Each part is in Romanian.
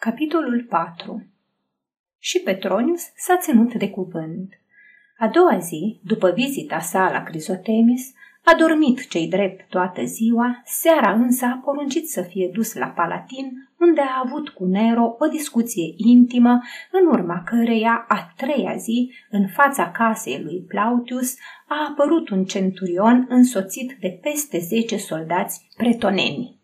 Capitolul 4 Și Petronius s-a ținut de cuvânt. A doua zi, după vizita sa la Crizotemis, a dormit cei drept toată ziua, seara însă a poruncit să fie dus la Palatin, unde a avut cu Nero o discuție intimă, în urma căreia, a treia zi, în fața casei lui Plautius, a apărut un centurion însoțit de peste zece soldați pretoneni.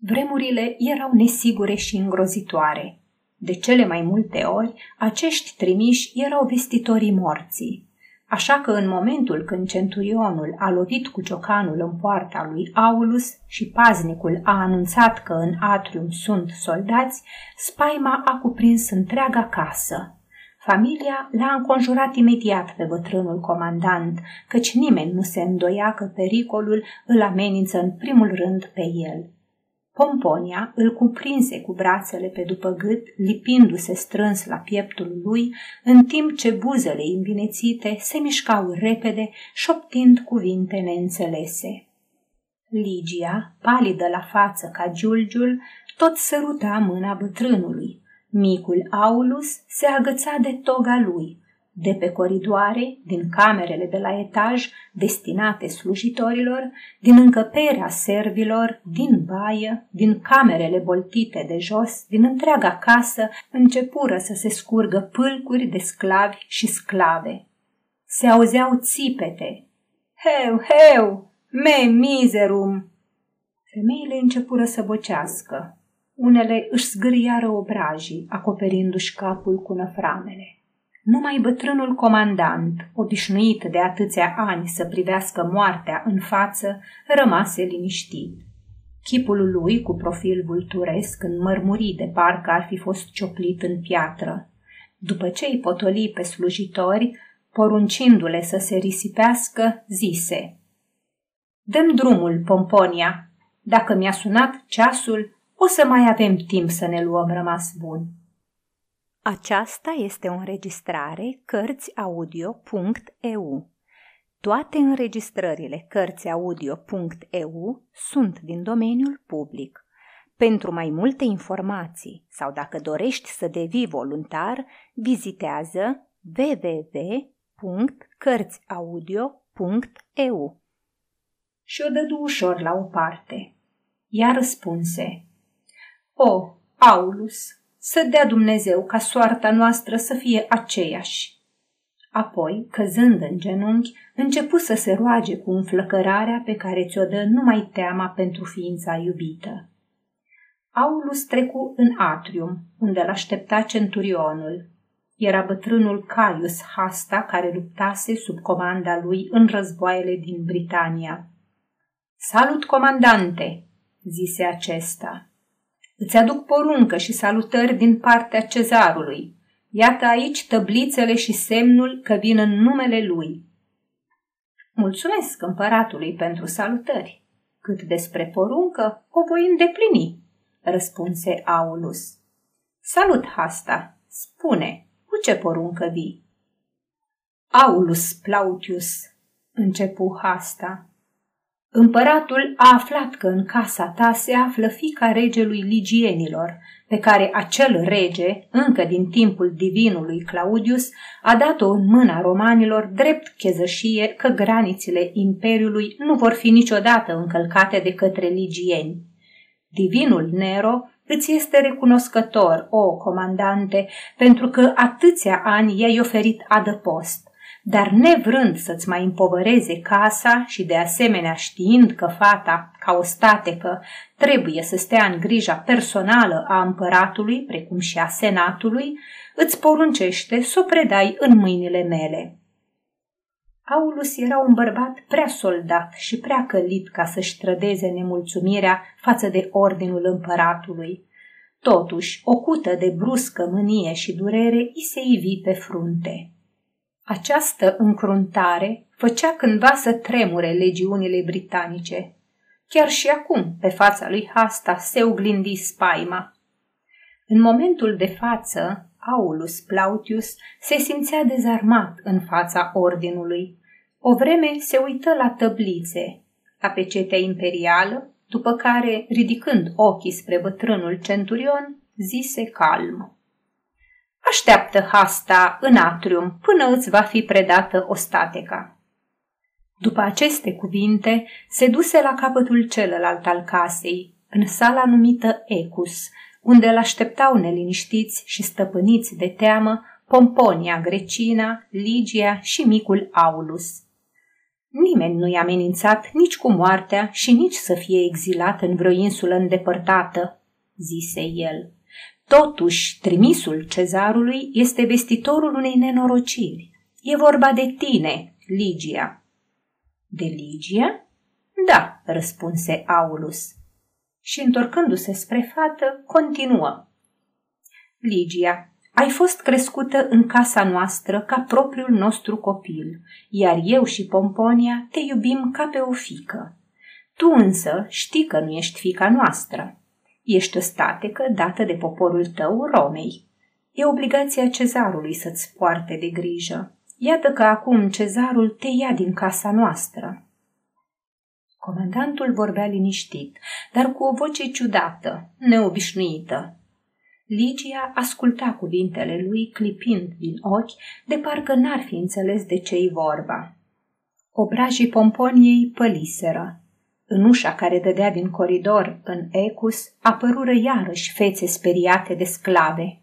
Vremurile erau nesigure și îngrozitoare. De cele mai multe ori, acești trimiși erau vestitorii morții. Așa că în momentul când centurionul a lovit cu ciocanul în poarta lui Aulus și paznicul a anunțat că în atrium sunt soldați, spaima a cuprins întreaga casă. Familia l-a înconjurat imediat pe bătrânul comandant, căci nimeni nu se îndoia că pericolul îl amenință în primul rând pe el. Pomponia îl cuprinse cu brațele pe după gât, lipindu-se strâns la pieptul lui, în timp ce buzele îmbinețite se mișcau repede, șoptind cuvinte neînțelese. Ligia, palidă la față ca giulgiul, tot săruta mâna bătrânului. Micul Aulus se agăța de toga lui, de pe coridoare, din camerele de la etaj destinate slujitorilor, din încăperea servilor, din baie, din camerele boltite de jos, din întreaga casă, începură să se scurgă pâlcuri de sclavi și sclave. Se auzeau țipete. Heu, heu, me miserum! Femeile începură să bocească. Unele își zgâriară obrajii, acoperindu-și capul cu năframele. Numai bătrânul comandant, obișnuit de atâția ani să privească moartea în față, rămase liniștit. Chipul lui, cu profil vulturesc, înmărmurit de parcă ar fi fost cioplit în piatră. După ce îi potoli pe slujitori, poruncindu-le să se risipească, zise Dăm drumul, Pomponia. Dacă mi-a sunat ceasul, o să mai avem timp să ne luăm rămas bun. Aceasta este o înregistrare Cărțiaudio.eu. Toate înregistrările Cărțiaudio.eu sunt din domeniul public. Pentru mai multe informații sau dacă dorești să devii voluntar, vizitează www.cărțiaudio.eu. Și o dădu ușor la o parte. Ea răspunse, O, Aulus, să dea Dumnezeu ca soarta noastră să fie aceeași. Apoi, căzând în genunchi, începu să se roage cu înflăcărarea pe care ți-o dă numai teama pentru ființa iubită. Aulus trecu în atrium, unde l-aștepta centurionul. Era bătrânul Caius Hasta, care luptase sub comanda lui în războaiele din Britania. Salut, comandante!" zise acesta. Îți aduc poruncă și salutări din partea cezarului. Iată aici tăblițele și semnul că vin în numele lui. Mulțumesc împăratului pentru salutări. Cât despre poruncă, o voi îndeplini, răspunse Aulus. Salut, Hasta, spune, cu ce poruncă vii? Aulus Plautius, începu Hasta, Împăratul a aflat că în casa ta se află fica regelui ligienilor, pe care acel rege, încă din timpul divinului Claudius, a dat-o în mâna romanilor drept chezășie că granițele imperiului nu vor fi niciodată încălcate de către ligieni. Divinul Nero îți este recunoscător, o comandante, pentru că atâția ani i-ai oferit adăpost dar nevrând să-ți mai împovăreze casa și de asemenea știind că fata, ca o statecă, trebuie să stea în grija personală a împăratului, precum și a senatului, îți poruncește să o predai în mâinile mele. Aulus era un bărbat prea soldat și prea călit ca să-și trădeze nemulțumirea față de ordinul împăratului. Totuși, o cută de bruscă mânie și durere îi se ivi pe frunte. Această încruntare făcea cândva să tremure legiunile britanice. Chiar și acum, pe fața lui Hasta se oglindi spaima. În momentul de față, Aulus Plautius se simțea dezarmat în fața ordinului. O vreme se uită la tăblițe, la pecetea imperială, după care, ridicând ochii spre bătrânul centurion, zise calm. Așteaptă hasta în atrium până îți va fi predată ostateca. După aceste cuvinte, se duse la capătul celălalt al casei, în sala numită Ecus, unde îl așteptau neliniștiți și stăpâniți de teamă Pomponia Grecina, Ligia și micul Aulus. Nimeni nu i-a amenințat nici cu moartea și nici să fie exilat în vreo insulă îndepărtată, zise el. Totuși, trimisul cezarului este vestitorul unei nenorociri. E vorba de tine, Ligia. De Ligia? Da, răspunse Aulus. Și întorcându-se spre fată, continuă. Ligia, ai fost crescută în casa noastră ca propriul nostru copil, iar eu și Pomponia te iubim ca pe o fică. Tu însă știi că nu ești fica noastră. Ești o statecă dată de poporul tău Romei. E obligația cezarului să-ți poarte de grijă. Iată că acum cezarul te ia din casa noastră. Comandantul vorbea liniștit, dar cu o voce ciudată, neobișnuită. Ligia asculta cuvintele lui clipind din ochi, de parcă n-ar fi înțeles de ce-i vorba. Obrajii pomponiei păliseră. În ușa care dădea din coridor în Ecus apărură iarăși fețe speriate de sclave.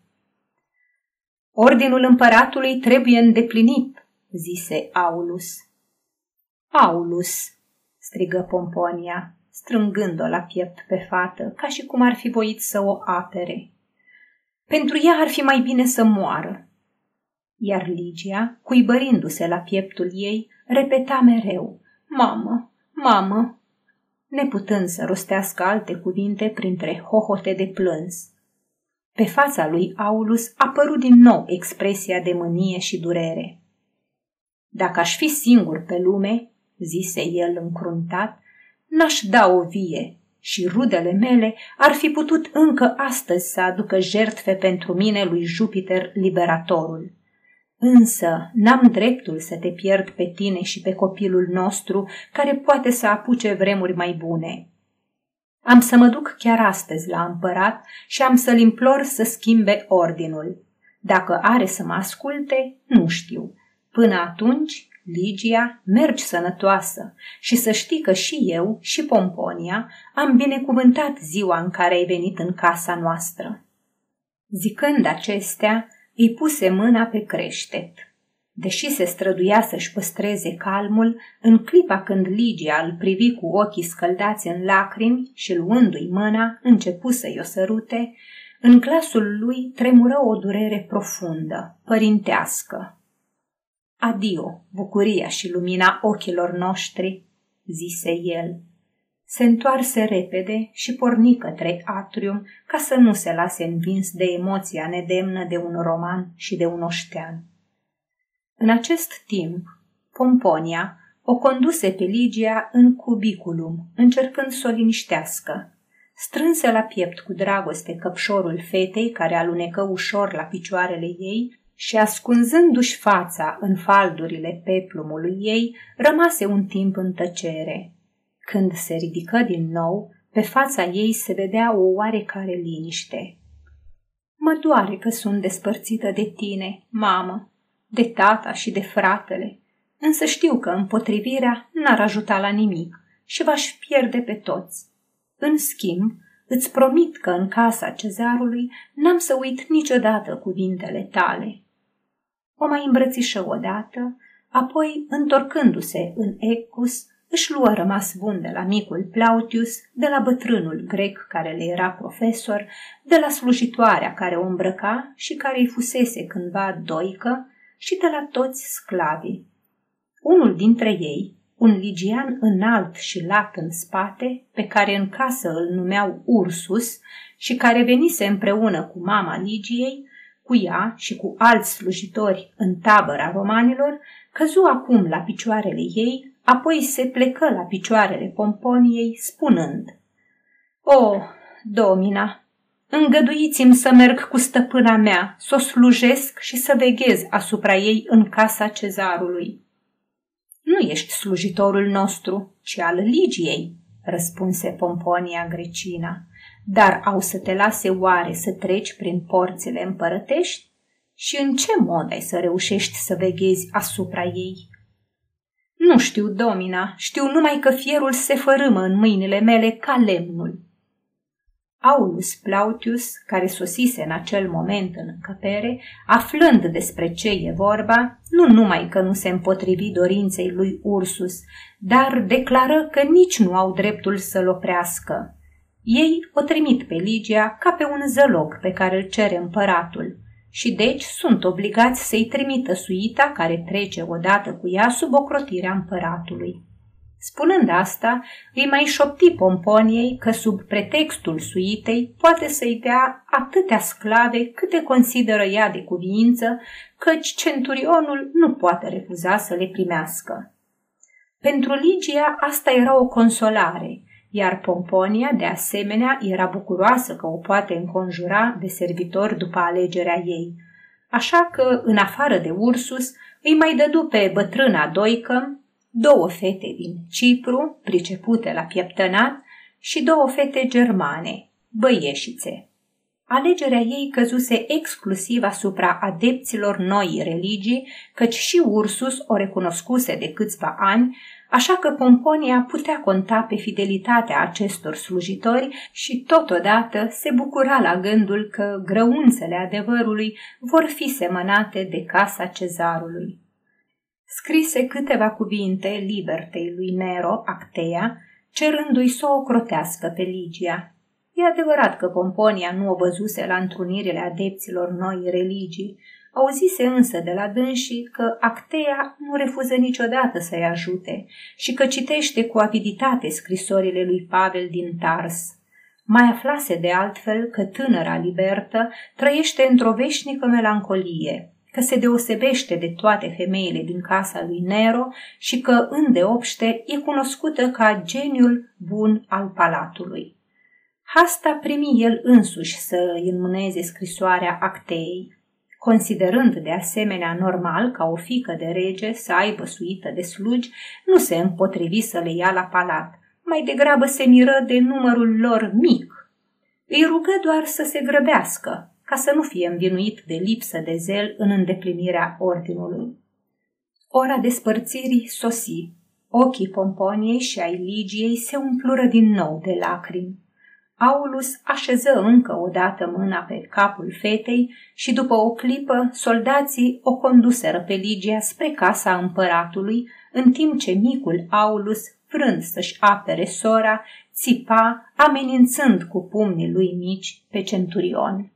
Ordinul împăratului trebuie îndeplinit, zise Aulus. Aulus, strigă Pomponia, strângând-o la piept pe fată, ca și cum ar fi voit să o apere. Pentru ea ar fi mai bine să moară. Iar Ligia, cuibărindu-se la pieptul ei, repeta mereu, Mamă, mamă, neputând să rostească alte cuvinte printre hohote de plâns. Pe fața lui Aulus apărut din nou expresia de mânie și durere. Dacă aș fi singur pe lume, zise el încruntat, n-aș da o vie și rudele mele ar fi putut încă astăzi să aducă jertfe pentru mine lui Jupiter liberatorul. Însă n-am dreptul să te pierd pe tine și pe copilul nostru, care poate să apuce vremuri mai bune. Am să mă duc chiar astăzi la împărat și am să-l implor să schimbe ordinul. Dacă are să mă asculte, nu știu. Până atunci, Ligia, mergi sănătoasă și să știi că și eu și Pomponia am binecuvântat ziua în care ai venit în casa noastră. Zicând acestea, îi puse mâna pe creștet. Deși se străduia să-și păstreze calmul, în clipa când Ligia îl privi cu ochii scăldați în lacrimi și luându-i mâna, începu să-i o sărute, în glasul lui tremură o durere profundă, părintească. Adio, bucuria și lumina ochilor noștri, zise el. Se întoarse repede și porni către atrium ca să nu se lase învins de emoția nedemnă de un roman și de un oștean. În acest timp, Pomponia o conduse pe Ligia în cubiculum, încercând să o liniștească. Strânse la piept cu dragoste căpșorul fetei care alunecă ușor la picioarele ei și ascunzându-și fața în faldurile peplumului ei, rămase un timp în tăcere. Când se ridică din nou, pe fața ei se vedea o oarecare liniște. Mă doare că sunt despărțită de tine, mamă, de tata și de fratele, însă știu că împotrivirea n-ar ajuta la nimic și v-aș pierde pe toți. În schimb, îți promit că în casa cezarului n-am să uit niciodată cuvintele tale. O mai îmbrățișă odată, apoi, întorcându-se în Ecus, își luă rămas bun de la micul Plautius, de la bătrânul grec care le era profesor, de la slujitoarea care o îmbrăca și care îi fusese cândva doică și de la toți sclavii. Unul dintre ei, un ligian înalt și lat în spate, pe care în casă îl numeau Ursus și care venise împreună cu mama Ligiei, cu ea și cu alți slujitori în tabăra romanilor, căzu acum la picioarele ei, apoi se plecă la picioarele Pomponiei, spunând O, domina, îngăduiți-mi să merg cu stăpâna mea, să o slujesc și să veghez asupra ei în casa cezarului. Nu ești slujitorul nostru, ci al Ligiei, răspunse Pomponia Grecina. dar au să te lase oare să treci prin porțile împărătești? Și în ce mod ai să reușești să veghezi asupra ei? Nu știu, domina, știu numai că fierul se fărâmă în mâinile mele ca lemnul. Aulus Plautius, care sosise în acel moment în încăpere, aflând despre ce e vorba, nu numai că nu se împotrivi dorinței lui Ursus, dar declară că nici nu au dreptul să-l oprească. Ei o trimit pe Ligia ca pe un zăloc pe care îl cere împăratul și deci sunt obligați să-i trimită suita care trece odată cu ea sub ocrotirea împăratului. Spunând asta, îi mai șopti Pomponiei că sub pretextul suitei poate să-i dea atâtea sclave câte consideră ea de cuvință, căci centurionul nu poate refuza să le primească. Pentru Ligia asta era o consolare, iar Pomponia, de asemenea, era bucuroasă că o poate înconjura de servitori după alegerea ei. Așa că, în afară de Ursus, îi mai dădu pe bătrâna Doică, două fete din Cipru, pricepute la pieptănat, și două fete germane, băieșițe. Alegerea ei căzuse exclusiv asupra adepților noi religii, căci și Ursus o recunoscuse de câțiva ani, așa că Pomponia putea conta pe fidelitatea acestor slujitori și totodată se bucura la gândul că grăunțele adevărului vor fi semănate de casa cezarului. Scrise câteva cuvinte libertei lui Nero, Actea, cerându-i să o crotească pe Ligia. E adevărat că Pomponia nu o văzuse la întrunirile adepților noi religii, Auzise însă de la dânsii că Actea nu refuză niciodată să-i ajute și că citește cu aviditate scrisorile lui Pavel din Tars. Mai aflase de altfel că tânăra libertă trăiește într-o veșnică melancolie, că se deosebește de toate femeile din casa lui Nero și că îndeopște e cunoscută ca geniul bun al palatului. Hasta primi el însuși să îi înmâneze scrisoarea Acteei considerând de asemenea normal ca o fică de rege să aibă suită de slugi, nu se împotrivi să le ia la palat, mai degrabă se miră de numărul lor mic. Îi rugă doar să se grăbească, ca să nu fie învinuit de lipsă de zel în îndeplinirea ordinului. Ora despărțirii sosi. Ochii pomponiei și ai Ligiei se umplură din nou de lacrimi. Aulus așeză încă o dată mâna pe capul fetei și după o clipă soldații o conduseră pe Ligia spre casa împăratului, în timp ce micul Aulus, vrând să-și apere sora, țipa, amenințând cu pumnii lui mici pe centurion.